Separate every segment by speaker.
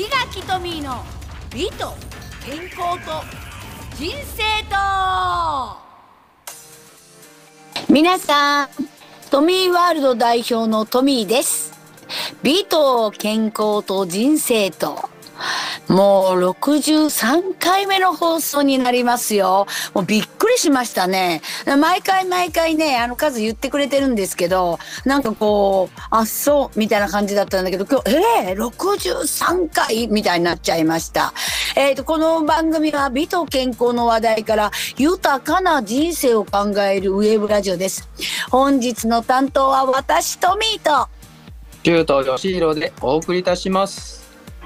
Speaker 1: 木垣トミーの美と健康と人生と皆さんトミーワールド代表のトミーです美と健康と人生ともう63回目の放送になりますよ。もうびっりしましたね。毎回毎回ね、あの数言ってくれてるんですけど、なんかこう、あ、そう、みたいな感じだったんだけど、今日、ええー、63回みたいになっちゃいました。えっ、ー、と、この番組は美と健康の話題から豊かな人生を考えるウェブラジオです。本日の担当は私、トミーと、
Speaker 2: 中東義弘でお送りいたします。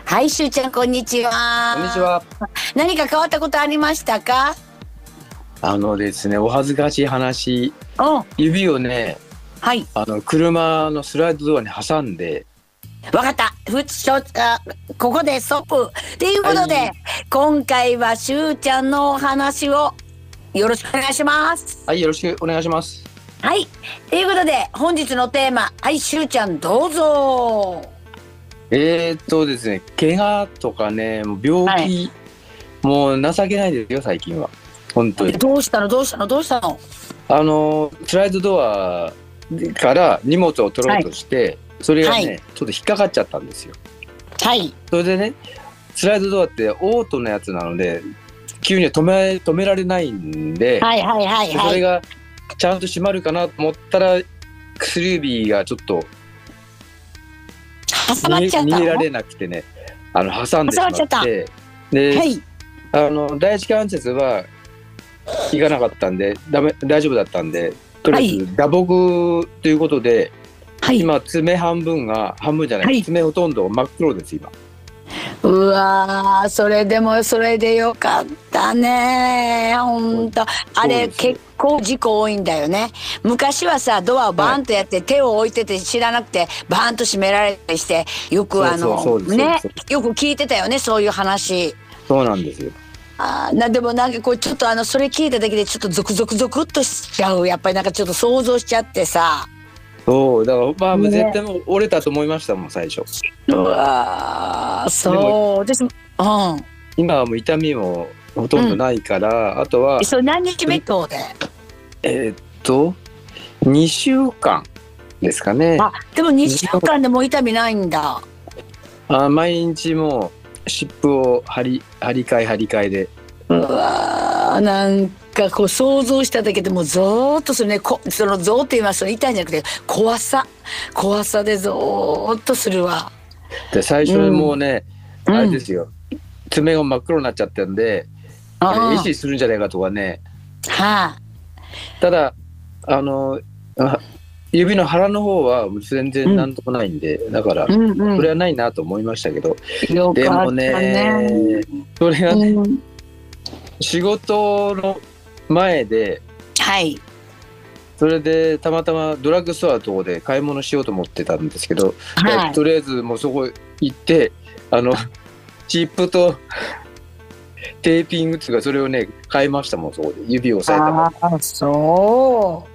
Speaker 1: はい、しゅうちゃん、こんにちは。
Speaker 2: こんにちは。
Speaker 1: 何か変わったことありましたか？
Speaker 2: あのですね、お恥ずかしい話。指をね。
Speaker 1: はい。
Speaker 2: あの車のスライドドアに挟んで。
Speaker 1: わかった。ふちょ、あ、ここでストップ。っていうことで、はい、今回はしゅうちゃんのお話を。よろしくお願いします。
Speaker 2: はい、よろしくお願いします。
Speaker 1: はい。ということで、本日のテーマ、はい、しゅうちゃん、どうぞ。
Speaker 2: えー、っとですね、怪我とかね、もう病気、はい、もう情けないですよ、最近は。本当に。
Speaker 1: どうしたの？どうしたの？どうしたの？
Speaker 2: あの、スライドドアから荷物を取ろうとして、はい、それがね、はい、ちょっと引っかかっちゃったんですよ。
Speaker 1: はい。
Speaker 2: それでね、スライドドアってオートのやつなので、急には止め止められないんで、
Speaker 1: はいはいはい、
Speaker 2: はい、それがちゃんと閉まるかなと思ったら、薬指がちょっと
Speaker 1: 挟まっちゃった
Speaker 2: 逃げられなくてねあの挟んでしまって。で、はい、あの第一関節は行かなかったんでダメ大丈夫だったんでとりあえず打撲ということで、はい、今爪半分が半分じゃない、はい、爪ほとんど真っ黒です今。
Speaker 1: うわそれでもそれでよかったね。本当あれ結構事故多いんだよね。昔はさドアをバーンとやって、手を置いてて知らなくてバーンと閉められたりしてよくあのねよく聞いてたよねそういう話。
Speaker 2: そうなんですよ
Speaker 1: あなでもなんかこうちょっとあのそれ聞いただけでちょっとゾクゾクゾクっとしちゃう。やっぱりなんかちょっと想像しちゃってさ。
Speaker 2: そうだからまあ、絶対もう折れたと思いましたもん最初。
Speaker 1: うわそうですうん。
Speaker 2: 今はもう痛みもほとんどないから、うん、あとは
Speaker 1: それ何日目とで？
Speaker 2: えー、っと2週間ですかね。
Speaker 1: あでも2週間でも痛みないんだ。
Speaker 2: あ毎日もう湿布を張り張り替え張り替えで。
Speaker 1: うわなんかこう想像しただけでもゾーッとするね。こそのゾーって言いますと痛いんじゃなくて怖さ。怖さでゾーッとするわ。
Speaker 2: で最初にもうね、うん、あれですよ、爪が真っ黒になっちゃったんで意識するんじゃないかとかね。
Speaker 1: はあ。
Speaker 2: ただあの指の腹の方は全然なんともないんで、うん、だから、うんうん、それはないなと思いましたけど、でもねそれがね、うん。仕事の前で、
Speaker 1: はい。
Speaker 2: それでたまたまドラッグストアとかで買い物しようと思ってたんですけど、はい、とりあえずもうそこ行ってあの チップとテーピングっていうかそれをね買いましたもんそこで。指を押さえた
Speaker 1: ああそう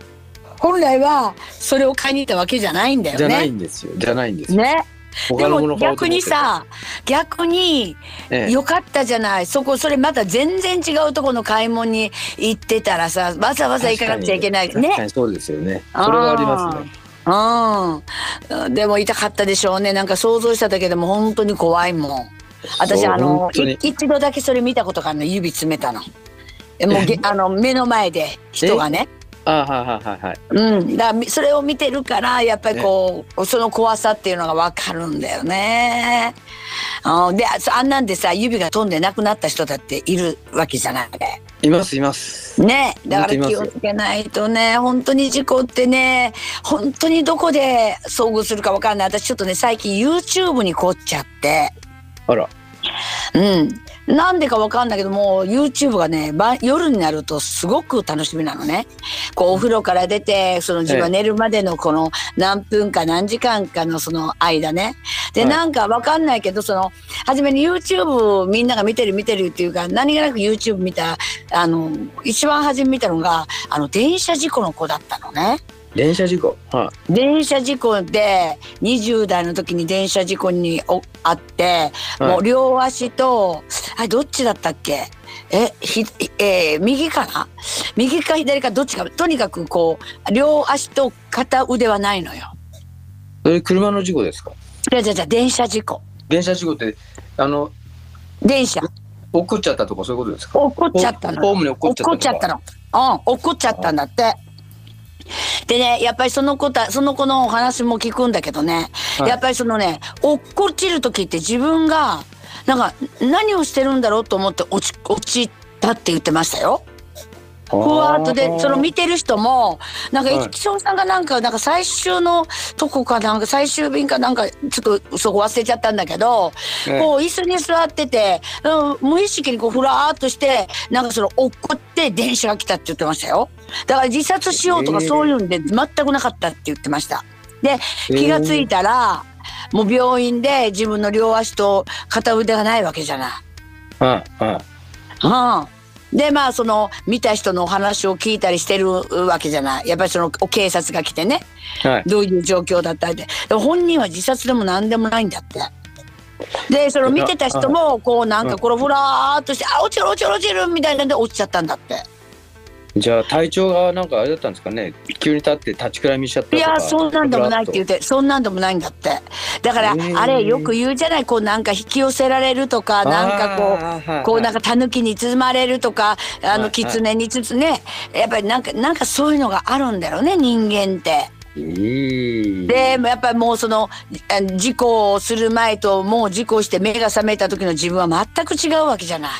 Speaker 1: 本来はそれを買いに行ったわけじゃないんだよね。
Speaker 2: じゃないんですよ。じゃないんですよ。
Speaker 1: ね。でも逆にさ逆によかったじゃない、ええ、そこそれまた全然違うところの買い物に行ってたらさわざわざ行かなくちゃいけない。ね。
Speaker 2: そうですよね。それはありますね。
Speaker 1: うん、でも痛かったでしょうね。なんか想像しただけでも本当に怖いもん。私あの一度だけそれ見たことがあるの。指詰めたの。もうあの目の前で人がね
Speaker 2: あはいはいはいはい。
Speaker 1: うん、だそれを見てるからやっぱりこう、ね、その怖さっていうのが分かるんだよね。うん、であんなんでさ指が飛んでなくなった人だっているわけじゃない。
Speaker 2: いますいます。
Speaker 1: ねだから気をつけないとね本当に事故ってね本当にどこで遭遇するか分かんない私ちょっとね最近 YouTube に凝っちゃって。
Speaker 2: あら。
Speaker 1: うん。なんでかわかんないけども YouTube がね夜になるとすごく楽しみなのね。こうお風呂から出てその自分が寝るまでのこの何分か何時間かのその間ね。で、なんかわかんないけどその初めに YouTube みんなが見てる見てるっていうか何気なく YouTube 見たあの一番初め見たのがあの電車事故の子だったのね。
Speaker 2: 電車事故、は
Speaker 1: い、電車事故で20代の時に電車事故にあって、はい、もう両足とあどっちだったっけ？えひ、えー、右かな？右か左かどっちかとにかくこう両足と片腕はないのよ。
Speaker 2: それ車の事故ですか？
Speaker 1: じゃじゃじゃ電車事故。
Speaker 2: 電車事故ってあの
Speaker 1: 電車。
Speaker 2: 落っこっちゃったとかそういうことですか？
Speaker 1: 落っこっちゃったの。
Speaker 2: ホームに落っこ
Speaker 1: っちゃったの。うん、落っこっちゃったんだって。でね、やっぱりその子た、その子のお話も聞くんだけどね、はい、やっぱりそのね、落っこちる時って自分が、なんか何をしてるんだろうと思って落ち、落ちたって言ってましたよ。ふわっとでその見てる人もなんか駅長さんがなんかなんか最終のとこかなんか最終便かなんかちょっとそこ忘れちゃったんだけど、こう椅子に座ってて、うん、無意識にこうふらっとしてなんかその落っこって電車が来たって言ってましたよ。だから自殺しようとかそういうんで全くなかったって言ってました。で気が付いたら、もう病院で自分の両足と片腕がないわけじゃない。
Speaker 2: うんうん
Speaker 1: うんでまあその見た人のお話を聞いたりしてるわけじゃない。やっぱりその警察が来てね、はい、どういう状況だったって。本人は自殺でも何でもないんだって。でその見てた人もこうなんかこれふらーっとして「あ落ちる落ちる落ちる」みたいなんで落ちちゃったんだって。
Speaker 2: じゃあ体調がなんかあれだったんですかね？急に立って立ちくらみしちゃった
Speaker 1: いやそんなんでもないって言ってそんなんでもないんだって。だからあれよく言うじゃないこうなんか引き寄せられるとかなんかこうこうなんかタヌキに包まれるとかあの狐に包ね。やっぱりなんかなんかそういうのがあるんだよね人間って。でやっぱりもうその事故をする前ともう事故して目が覚めた時の自分は全く違うわけじゃない。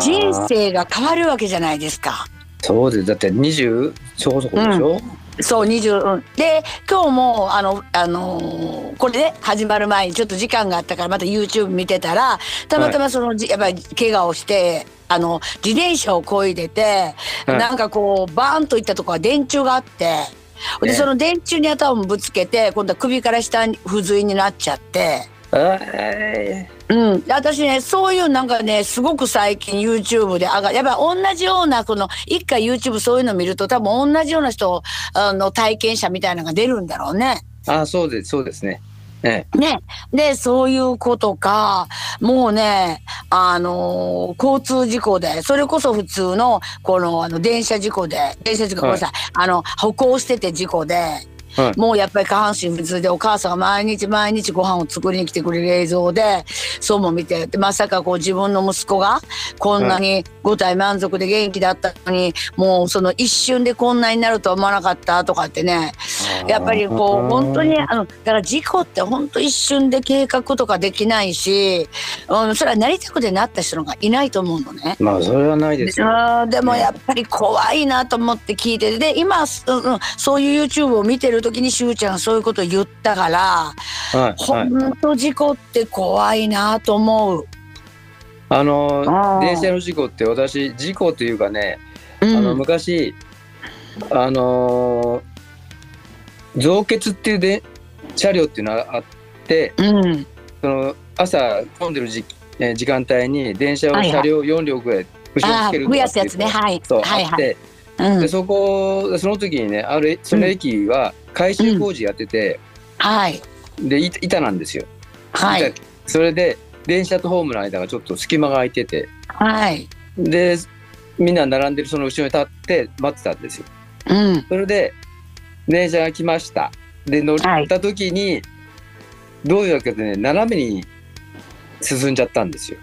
Speaker 1: 人生が変わるわけじゃないですか。
Speaker 2: そうです。だって20そこそこでしょ、
Speaker 1: うん、そう20、うん、で今日もあの、あのー、これね始まる前にちょっと時間があったからまた YouTube 見てたらたまたまその、はい、やっぱり怪我をしてあの自転車をこいでて、はい、なんかこうバーンといったとこは電柱があって。でその電柱に頭をぶつけて今度は首から下に不随になっちゃって。
Speaker 2: え
Speaker 1: ーうん、私ねそういうなんかねすごく最近 YouTube で上がやっぱ同じようなこの一回 YouTube そういうの見ると多分同じような人あの体験者みたいなのが出るんだろうね。
Speaker 2: あそうですそうですね。ね
Speaker 1: ね。でそういうことかもうねあのー、交通事故でそれこそ普通のこのあの電車事故で電車事故、ごめんなさい。あの歩行してて事故ではい、もうやっぱり下半身不通でお母さんが毎日毎日ご飯を作りに来てくれる映像でそうも見てまさかこう自分の息子がこんなに五体満足で元気だったのに、もうその一瞬でこんなになるとは思わなかったとかってねやっぱりこう本当にあのだから事故って本当一瞬で計画とかできないし、うん、それはなりたくてなった人がいないと思うのね。
Speaker 2: まあそれはないです
Speaker 1: よ。でもやっぱり怖いなと思って聞いてで今、うん、そういう YouTube を見てるる時にしゅうちゃんがそういうことを言ったから、はいはい、本当事故って怖いなと思う。
Speaker 2: あの電車の事故って私事故というかね、うん、あの昔あの造血っていうで車両っていうのがあって、うん、その朝混んでる時時間帯に電車を車両4両ぐらい後ろにつけるとかっていうのが、はい、そうあって、うん、でそこその時にねあるその駅は改修工事やってて、
Speaker 1: うん、はい
Speaker 2: で板なんですよ。
Speaker 1: はい。
Speaker 2: それで電車とホームの間がちょっと隙間が空いてて、
Speaker 1: はい。
Speaker 2: でみんな並んでるその後ろに立って待ってたんですよ。
Speaker 1: うん。
Speaker 2: それで電車が来ました。で乗った時に、はい、どういうわけでね斜めに進んじゃったんですよ。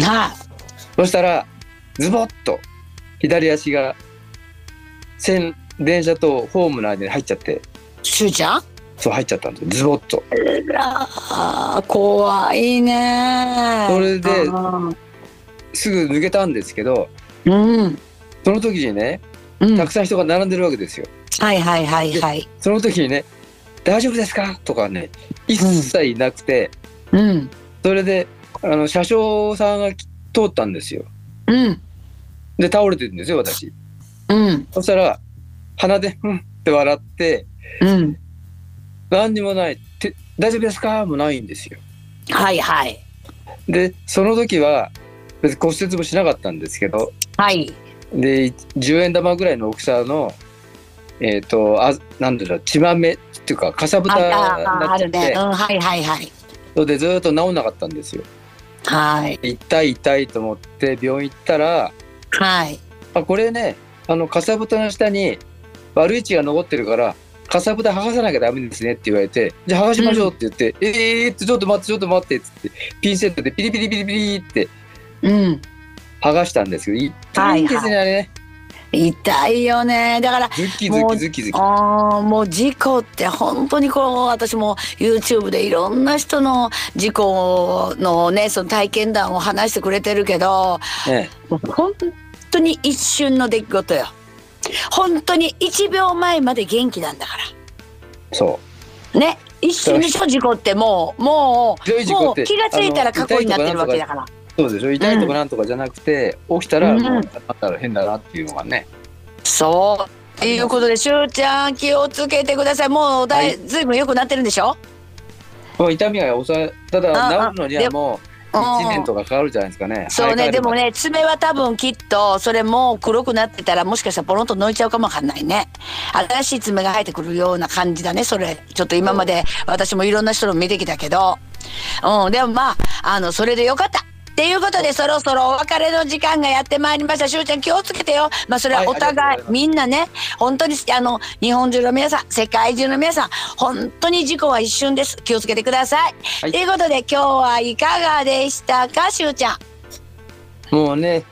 Speaker 1: はい。
Speaker 2: そしたらズボッと左足が線電車とホームの間に入っちゃって。
Speaker 1: しゅうちゃん
Speaker 2: そう入っちゃったんですズボッと。
Speaker 1: あ怖いね。
Speaker 2: それですぐ抜けたんですけど、
Speaker 1: うん、
Speaker 2: その時にね、うん、たくさん人が並んでるわけですよ
Speaker 1: はいはいはいはい。
Speaker 2: その時にね「大丈夫ですか?」とかね一切なくて、
Speaker 1: うん、
Speaker 2: それであの車掌さんが通ったんですよ、
Speaker 1: うん、
Speaker 2: で倒れてるんですよ私、
Speaker 1: うん、
Speaker 2: そしたら鼻で「うん」って笑って、
Speaker 1: うん、
Speaker 2: 何にもないって「大丈夫ですか?」もないんですよ。
Speaker 1: はいはい。
Speaker 2: でその時は別に骨折もしなかったんですけど、
Speaker 1: はい、
Speaker 2: で10円玉ぐらいの大きさのえっ、ー、とあなんだろう血まめっていうかかさぶたになっちゃって、ね。
Speaker 1: うん、はいはいはい。
Speaker 2: それでずっと治んなかったんですよ。
Speaker 1: はい。
Speaker 2: 痛い痛いと思って病院行ったら
Speaker 1: はい。
Speaker 2: あこれねあのかさぶたの下に悪い血が残ってるからかさぶた剥がさなきゃダメですねって言われてじゃあ剥がしましょうって言って、うん、ええー、ってちょっと待ってちょっと待ってっつってピンセットでピリピリピリピリって
Speaker 1: うん。
Speaker 2: 剥がしたんですけど痛いんですね、はいはい、あれね
Speaker 1: 痛いよね。だから
Speaker 2: ズキズキズキズキ
Speaker 1: あもう事故って本当にこう私も YouTube でいろんな人の事故のねその体験談を話してくれてるけど、ね、もう本当に一瞬の出来事よ。本当に1秒前まで元気なんだから。
Speaker 2: そう。
Speaker 1: ね。一瞬でしょ事故って。もうもうもう気が付いたら過去になってるわけだから。
Speaker 2: そうでしょ？痛いとかなんとかじゃなくて、うん、起きたらもうったら変だなっていうのがね。
Speaker 1: そう。ということでしゅうちゃん気をつけてください。もうだい、はい、ずいぶん良くなってるんでしょ？
Speaker 2: 痛みが抑えただ治るのにはもう1年とかかかるじゃないですかね。
Speaker 1: そうねでもね爪は多分きっとそれも黒くなってたらもしかしたらポロンと抜いちゃうかもわかんないね。新しい爪が生えてくるような感じだねそれ。ちょっと今まで私もいろんな人の見てきたけど。うんでもまああのそれでよかったっていうことでそろそろお別れの時間がやってまいりました。しゅうちゃん気をつけてよ。まあそれはお互いはい、みんなね本当にあの日本中の皆さん世界中の皆さん本当に事故は一瞬です。気をつけてください、はい、ということで今日はいかがでしたか？しゅうちゃん。
Speaker 2: もうね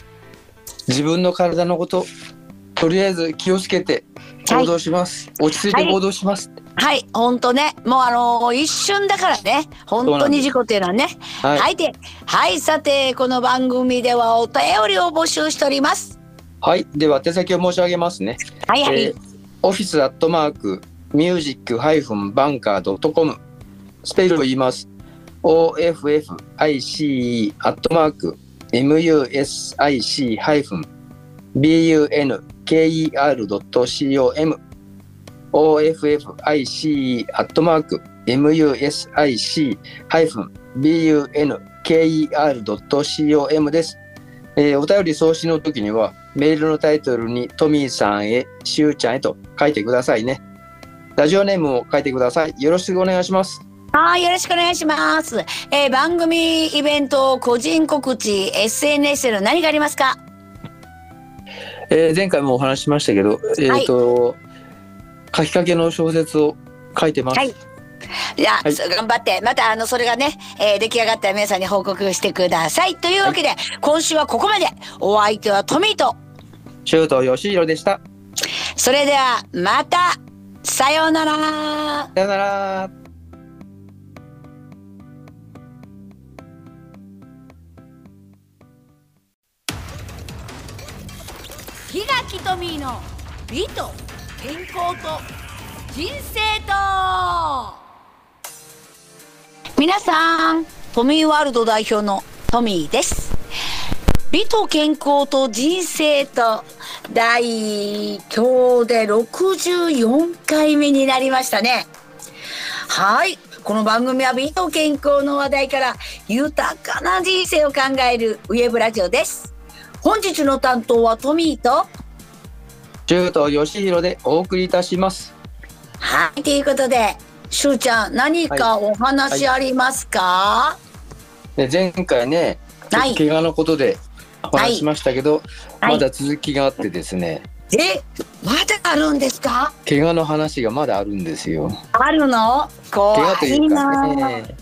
Speaker 2: 自分の体のこととりあえず気をつけて行動します、はい、落ち着いて行動します、
Speaker 1: はい、本当ね、もうあのー、一瞬だからね、本当に事故っていうのはね。はい、はい、で、はい、さて、この番組ではお便りを募集しております。
Speaker 2: はい、では手先を申し上げますね。
Speaker 1: はいはい。えー、
Speaker 2: オフィスアットマークミュージックハイフンバンカードットコムスペルを言います。O F F I C E アットマーク M U S I C ハイフン B U N K E R ドット C O M offic-music-bunker.com です。えー、お便り送信の時にはメールのタイトルにトミーさんへ、しゅうちゃんへと書いてくださいね。ラジオネームを書いてください。よろしくお願いします。
Speaker 1: はい、よろしくお願いします。えー、番組イベント、個人告知、SNS の何がありますか？
Speaker 2: えー、前回もお話しましたけど、えっ、ー、と、はい書きかけの小説を書いてます。
Speaker 1: はい。じゃあ、はい、頑張って。またあのそれがね、えー、出来上がったら皆さんに報告してください。というわけで、はい、今週はここまで。お相手はトミーと。
Speaker 2: シュート吉弘でした。
Speaker 1: それではまた。さようなら。
Speaker 2: さようなら。
Speaker 1: 檜垣トミーの美と健康と人生と。皆さんトミーワールド代表のトミーです。美と健康と人生と第今日で64回目になりましたね。はい。この番組は美と健康の話題から豊かな人生を考えるウェブラジオです。本日の担当はトミーと
Speaker 2: 中東義弘でお送りいたします。
Speaker 1: はい、ということで、しゅうちゃん、何かお話ありますか、はい
Speaker 2: はい、前回ね、怪我のことでお話しましたけど、はい、まだ続きがあってですね。
Speaker 1: え、まだあるんですか？
Speaker 2: 怪我の話がまだあるんですよ。
Speaker 1: あるの？怖いな。ね、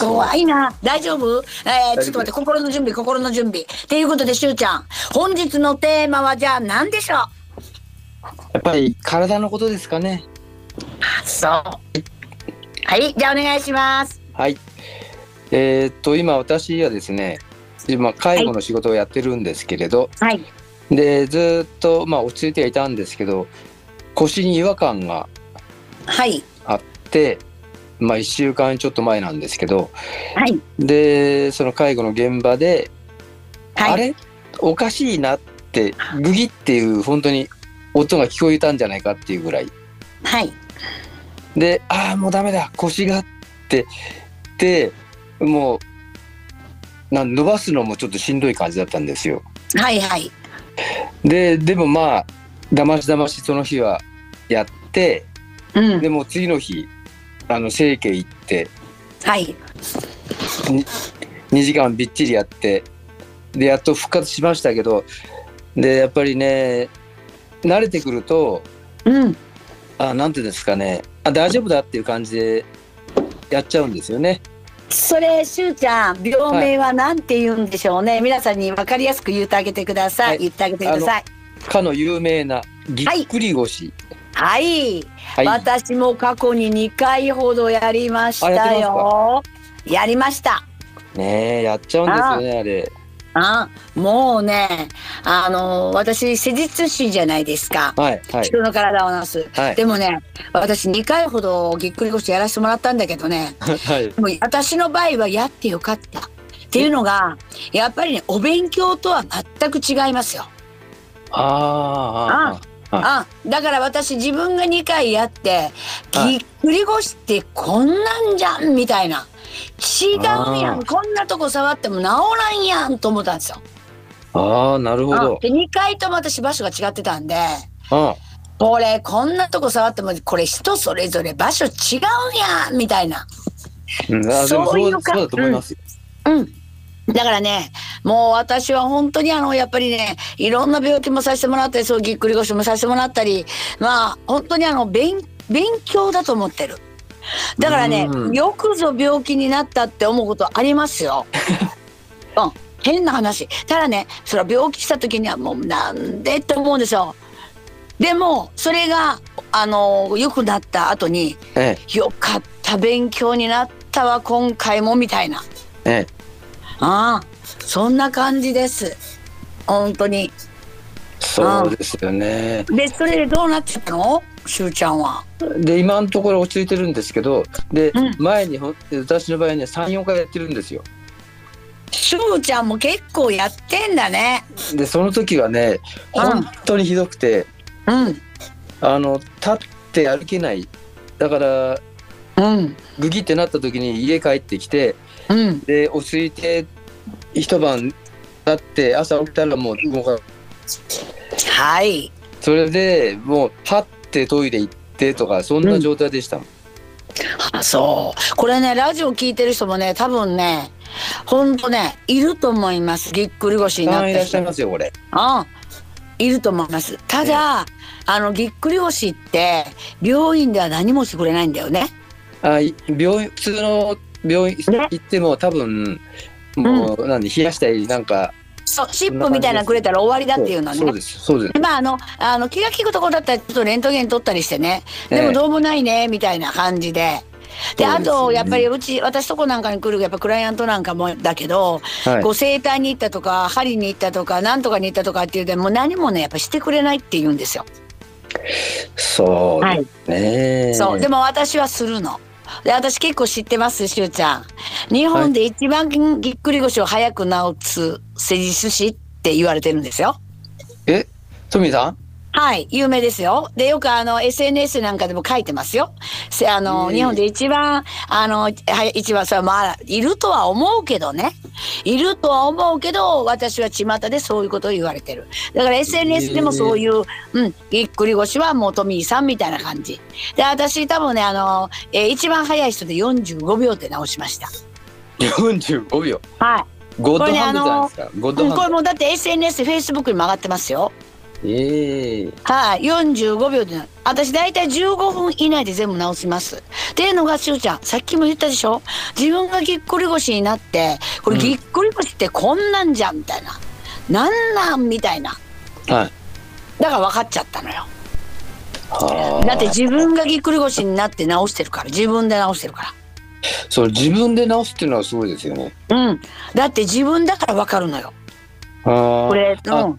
Speaker 1: 怖いな。大丈夫？えー、ちょっと待って、心の準備、心の準備。ということで、しゅうちゃん、本日のテーマはじゃあ何でしょう？
Speaker 2: やっぱり体のことですかね。
Speaker 1: そう。はい、じゃあお願いします。
Speaker 2: はい。えー、っと今私はですね、今介護の仕事をやってるんですけれど、
Speaker 1: はい。
Speaker 2: でずっとまあ落ち着いてはいたんですけど、腰に違和感があって、はい、まあ1週間ちょっと前なんですけど、
Speaker 1: はい。
Speaker 2: でその介護の現場で、はい、あれ？おかしいなってグギっていう本当に音が聞こえたんじゃないかっていうぐらい。
Speaker 1: はい。
Speaker 2: で、ああ、もうダメだ、腰がって、で、もう、なん伸ばすのもちょっとしんどい感じだったんですよ。
Speaker 1: はいはい。
Speaker 2: で、でもまあ、だましだましその日はやって、うん、でも次の日あの整形行って
Speaker 1: はい
Speaker 2: 2時間びっちりやってでやっと復活しましたけどでやっぱりね慣れてくると、
Speaker 1: うん、
Speaker 2: あなんていうんですかね。あ大丈夫だっていう感じでやっちゃうんですよね。
Speaker 1: それしゅうちゃん病名は何て言うんでしょうね、はい、皆さんに分かりやすく言ってあげてください、はい、言ってあげてください。
Speaker 2: かの有名なぎっくり腰。
Speaker 1: はい、はい、私も過去に2回ほどやりましたよ。やりました。
Speaker 2: ねやっちゃうんですよねあれ
Speaker 1: あもうねあの私施術師じゃないですか、
Speaker 2: はいはい、
Speaker 1: 人の体を治す、はい、でもね私2回ほどぎっくり腰やらせてもらったんだけどね、はい、もう私の場合はやってよかった。っていうのがやっぱりねお勉強とは全く違いますよ。
Speaker 2: あ
Speaker 1: ああだから私自分が2回やってぎっくり腰ってこんなんじゃんみたいな。違うやんこんなとこ触っても治らんやんと思ったんですよ。
Speaker 2: ああなるほど。
Speaker 1: で2回とも私場所が違ってたんでこれこんなとこ触ってもこれ人それぞれ場所違うやんみたいな。
Speaker 2: うん、そういうかそうだと思いますよ。
Speaker 1: うん、うんだからね、もう私は本当にあの、やっぱりね、いろんな病気もさせてもらったり、そうぎっくり腰もさせてもらったり、まあ、本当にあの、勉、勉強だと思ってる。だからね、うん、よくぞ病気になったって思うことありますよ。うん、変な話。ただね、それは病気した時にはもうなんでって思うんですよ。でもそれがあの良くなった後に、ええ、よかった勉強になったわ今回もみたいな。
Speaker 2: ええ、
Speaker 1: ああそんな感じです。本当に。
Speaker 2: そうですよね。
Speaker 1: でそれでどうなっちゃったの？しゅうちゃんは。
Speaker 2: で今のところ落ち着いてるんですけどで、うん、前に私の場合ね34回やってるんですよ。
Speaker 1: しゅうちゃんも結構やってんだね。
Speaker 2: でその時はね本当にひどくて、
Speaker 1: うん、
Speaker 2: あの立って歩けないだから、
Speaker 1: うん、
Speaker 2: グギってなった時に家帰ってきて、
Speaker 1: うん、
Speaker 2: で落ち着いて一晩経って朝起きたらもう動か
Speaker 1: はい。
Speaker 2: それでもうはってトイレ行ってとかそんな状態でした、うん、
Speaker 1: あそう。これねラジオ聞いてる人もね多分ねほんとねいると思います。ぎっくり腰になって
Speaker 2: いらっしゃいますよこれ。
Speaker 1: あいると思います。ただ、あのぎっくり腰って病院では何もしてくれないんだよね。
Speaker 2: あ病院普通の病院行っても、ね、多分もう、うん、何冷やしたりなんか
Speaker 1: そうシップみたいなのくれたら終わりだっていうのね。
Speaker 2: そうですそうです。
Speaker 1: まああのあの気が利くところだったらちょっとレントゲン取ったりしてね。でもどうもないねみたいな感じで。であとやっぱりうち私とこなんかに来るやっぱクライアントなんかもだけど、はい、こう整体に行ったとか針に行ったとかなんとかに行ったとかっていうでも何もねやっぱしてくれないって言うんですよ。
Speaker 2: そうね、
Speaker 1: はい、そう。でも私はするの。で私結構知ってますしゅうちゃん。日本で一番ぎっくり腰を早く治す施術師って言われてるんですよ。
Speaker 2: えトミーさん？
Speaker 1: はい、有名ですよ。で、よくあの、SNS なんかでも書いてますよ。あの、日本で一番、あの、はい、一番、それはまあ、いるとは思うけどね。いるとは思うけど、私は巷でそういうことを言われてる。だから SNS でもそういう、うん、ぎっくり腰はもうトミーさんみたいな感じ。で、私多分ね、あの、えー、一番早い人で45秒で治しました。
Speaker 2: 45秒
Speaker 1: はい。
Speaker 2: ゴッドハンドじゃないですか。ゴッドハンド。
Speaker 1: これもだって SNS、Facebook にも上がってますよ。
Speaker 2: ええ。ー、
Speaker 1: はい、45秒で。私大体15分以内で全部直します。っていうのがしゅうちゃんさっきも言ったでしょ？自分がぎっくり腰になってこれぎっくり腰ってこんなんじゃんみたいな、うん、なんなんみたいな。
Speaker 2: はい。
Speaker 1: だから分かっちゃったのよ。だって自分がぎっくり腰になって直してるから。自分で直してるから。
Speaker 2: そう自分で直すっていうのはすごいですよね。
Speaker 1: うん。だって自分だから分かるのよ。
Speaker 2: こ
Speaker 1: れ、うん、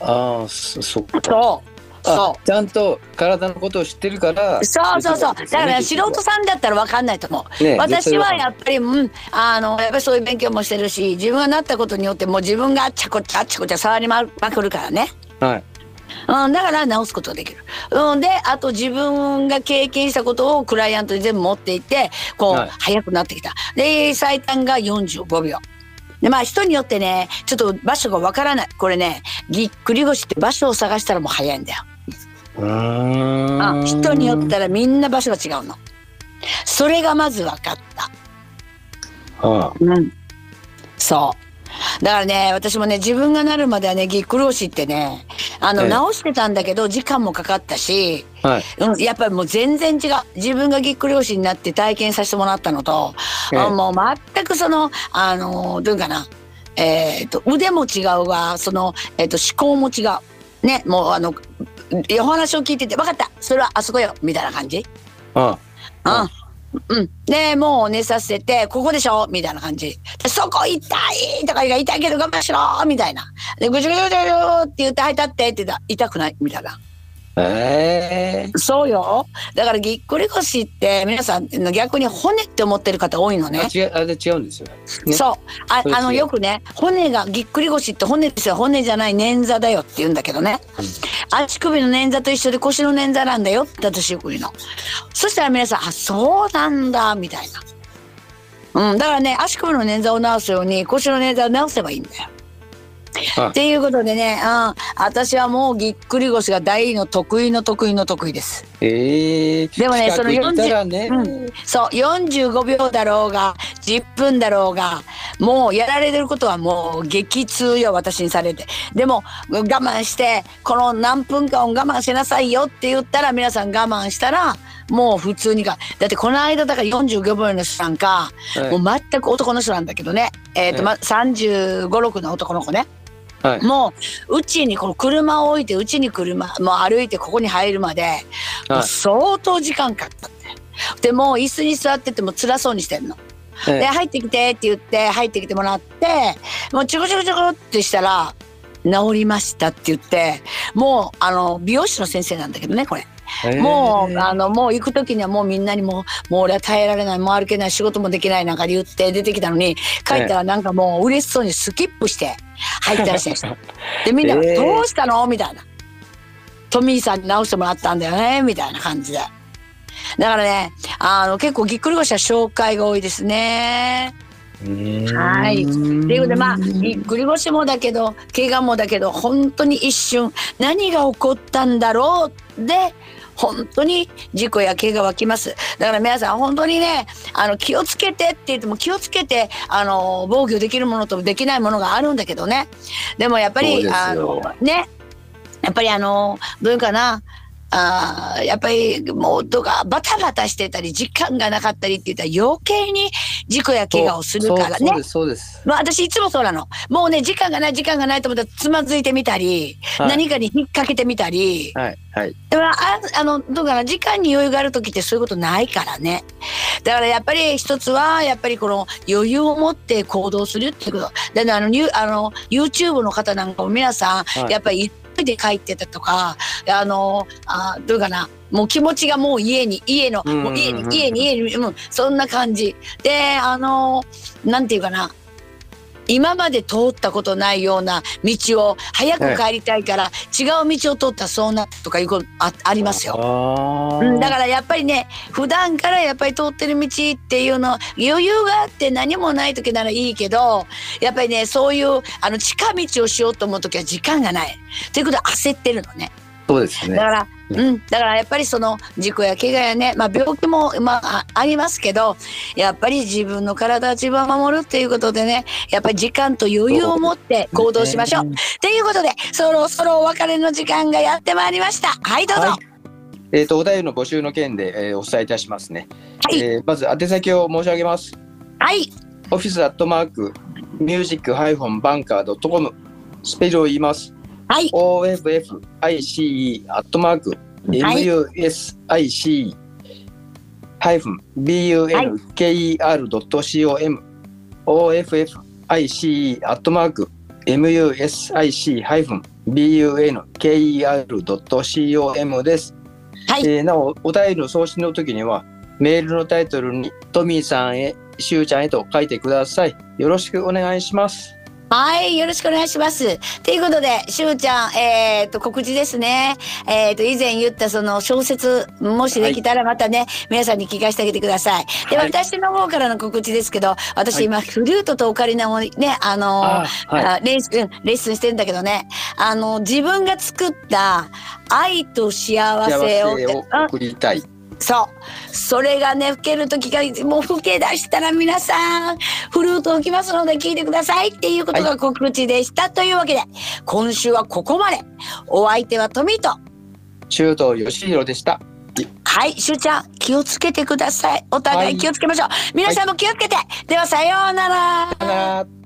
Speaker 2: ああそそっか。
Speaker 1: そう。
Speaker 2: そう。ちゃんと体のことを知ってるから。
Speaker 1: そうそうそう。だから素人さんだったら分かんないと思う、ね、私はやっぱり、うん、あのやっぱりそういう勉強もしてるし自分がなったことによってもう自分があっちゃこっちゃあっちゃこっちゃ触りまくるからね。
Speaker 2: はい。
Speaker 1: うん、だから直すことができる。うん、であと自分が経験したことをクライアントに全部持っていってこう、はい、早くなってきた。で最短が45秒。でまあ人によってねちょっと場所がわからないこれねぎっくり腰って場所を探したらもう早いんだよ。あ人によったらみんな場所が違うの。それがまず分かった。
Speaker 2: ああうん、
Speaker 1: そうだからね私もね自分がなるまではねぎっくり腰ってねあの、直してたんだけど時間もかかったし、はい、うん、やっぱりもう全然違う。自分がぎっくり腰になって体験させてもらったのと、あもう全くそのあのどういうかなえーと、腕も違うわその、えーと、思考も違う。ねもうあのお話を聞いてて分かったそれはあそこよみたいな感じ。
Speaker 2: あ
Speaker 1: あ。うん。うんで、もう寝させて、ここでしょ？みたいな感じ。そこ痛いとか言う痛いけど我慢しろみたいな。で、ぐじゅぐじゅぐじゅって言って、はい、立ってって言ったら、痛くない？みたいな。
Speaker 2: えー、
Speaker 1: そうよ。だからぎっくり腰って皆さん逆に骨って思ってる方多いのね。
Speaker 2: 違うあれ違うんですよ、
Speaker 1: ね、そうああのよくね骨がぎっくり腰って骨ですよ骨じゃない捻挫だよって言うんだけどね、うん、足首の捻挫と一緒で腰の捻挫なんだよって私よく言うの。そしたら皆さんあそうなんだみたいな。うん、だからね足首の捻挫を治すように腰の捻挫を治せばいいんだよ。っていうことでね、うん、私はもうぎっくり腰が大の得意の得意の得意です。
Speaker 2: えー、
Speaker 1: でもねその40、ね。うん、そう45秒だろうが10分だろうがもうやられてることはもう激痛よ私にされて。でも我慢してこの何分間を我慢しなさいよって言ったら皆さん我慢したらもう普通にか。だってこの間だから45秒の人なんか、はい、もう全く男の人なんだけどね。えっ、ー、と、ま、35、6の男の子ね。はい、もううちにこの車を置いてうちに車もう歩いてここに入るまで、はい、相当時間かかったってでもう椅子に座ってても辛そうにしてんの。で入ってきてって言って入ってきてもらってもうちょこちょこちょこってしたら治りましたって言ってもうあの美容師の先生なんだけどねこれ。もうあのもう行く時にはもうみんなにももう俺は耐えられないもう歩けない仕事もできないなんかで言って出てきたのに帰ったらなんかもう嬉しそうにスキップして 入ったらしいんですでみんな「どうしたの?」みたいな「トミーさんに直してもらったんだよね」みたいな感じで。だからねあの結構ぎっくり腰は紹介が多いですね。はい。ということでまあぎっくり腰もだけど怪我もだけど本当に一瞬何が起こったんだろう？で本当に事故や怪我は来ます。だから皆さん本当にね、あの気をつけてって言っても気をつけて、あの、防御できるものとできないものがあるんだけどね。でもやっぱり、あの、ね、やっぱりあの、どういうかな、あやっぱりもうとかバタバタしてたり時間がなかったりって言ったら余計に事故や怪我をするからね。
Speaker 2: そうです
Speaker 1: まあ私いつもそうなの。もうね時間がない時間がないと思ったらつまずいてみたり、はい、何かに引っ掛けてみたり。
Speaker 2: はいはい。
Speaker 1: だからああのどうかな時間に余裕がある時ってそういうことないからね。だからやっぱり一つはやっぱりこの余裕を持って行動するっていうこと。であのあの YouTube の方なんかも皆さん、はい、やっぱりで帰ってたとかあのあどうかな。もう気持ちがもう家に家のもう家に家に家に、うん、そんな感じ。であのなんていうかな今まで通ったことないような道を早く帰りたいから、違う道を通ったそうなとかいうことあありますよ、うん、だからやっぱりね普段からやっぱり通ってる道っていうの余裕があって何もない時ならいいけどやっぱりねそういうあの近道をしようと思う時は時間がない。ということで焦ってるのね。
Speaker 2: そうですね。
Speaker 1: だからうん、だからやっぱりその事故や怪我やね、まあ、病気も、まあ、ありますけどやっぱり自分の体自分を守るっていうことでねやっぱり時間と余裕を持って行動しましょう。と、いうことでそろそろお別れの時間がやってまいりました。はいどうぞ、はい。
Speaker 2: えーと、お題の募集の件で、えー、お伝えいたしますね、はい。えー、まず宛先を申し上げます。
Speaker 1: はい。
Speaker 2: オフィスアットマークミュージックハイフォンバンカードットコムスペルを言います
Speaker 1: はい。
Speaker 2: OFFICE アットマーク MUSIC ハイフン BUNKER.com OFFICE アットマーク MUSIC ハイフン BUNKER.com です。はい。えー、なお、お便りの送信の時には、メールのタイトルにトミーさんへ、しゅうちゃんへと書いてください。よろしくお願いします。
Speaker 1: はい、よろしくお願いします。ということで、しゅうちゃん、えっ、ー、と、告知ですね。えっ、ー、と、以前言ったその小説、もしできたらまたね、はい、皆さんに聞かせてあげてください。で、はい、私の方からの告知ですけど、私今、フルートとオカリナをね、あのーはい、レッスン、レッスンしてんだけどね、あの、自分が作った愛と幸せを
Speaker 2: 送りたい。
Speaker 1: そう。それがね、吹ける時が、もう吹け出したら皆さん、フルート吹きますので聞いてくださいっていうことが告知でした。はい、というわけで、今週はここまで。お相手はトミーと、
Speaker 2: 周東義弘でした。
Speaker 1: はい、しゅうちゃん、気をつけてください。お互い気をつけましょう。はい、皆さんも気をつけて。では、さようなら。
Speaker 2: さようなら。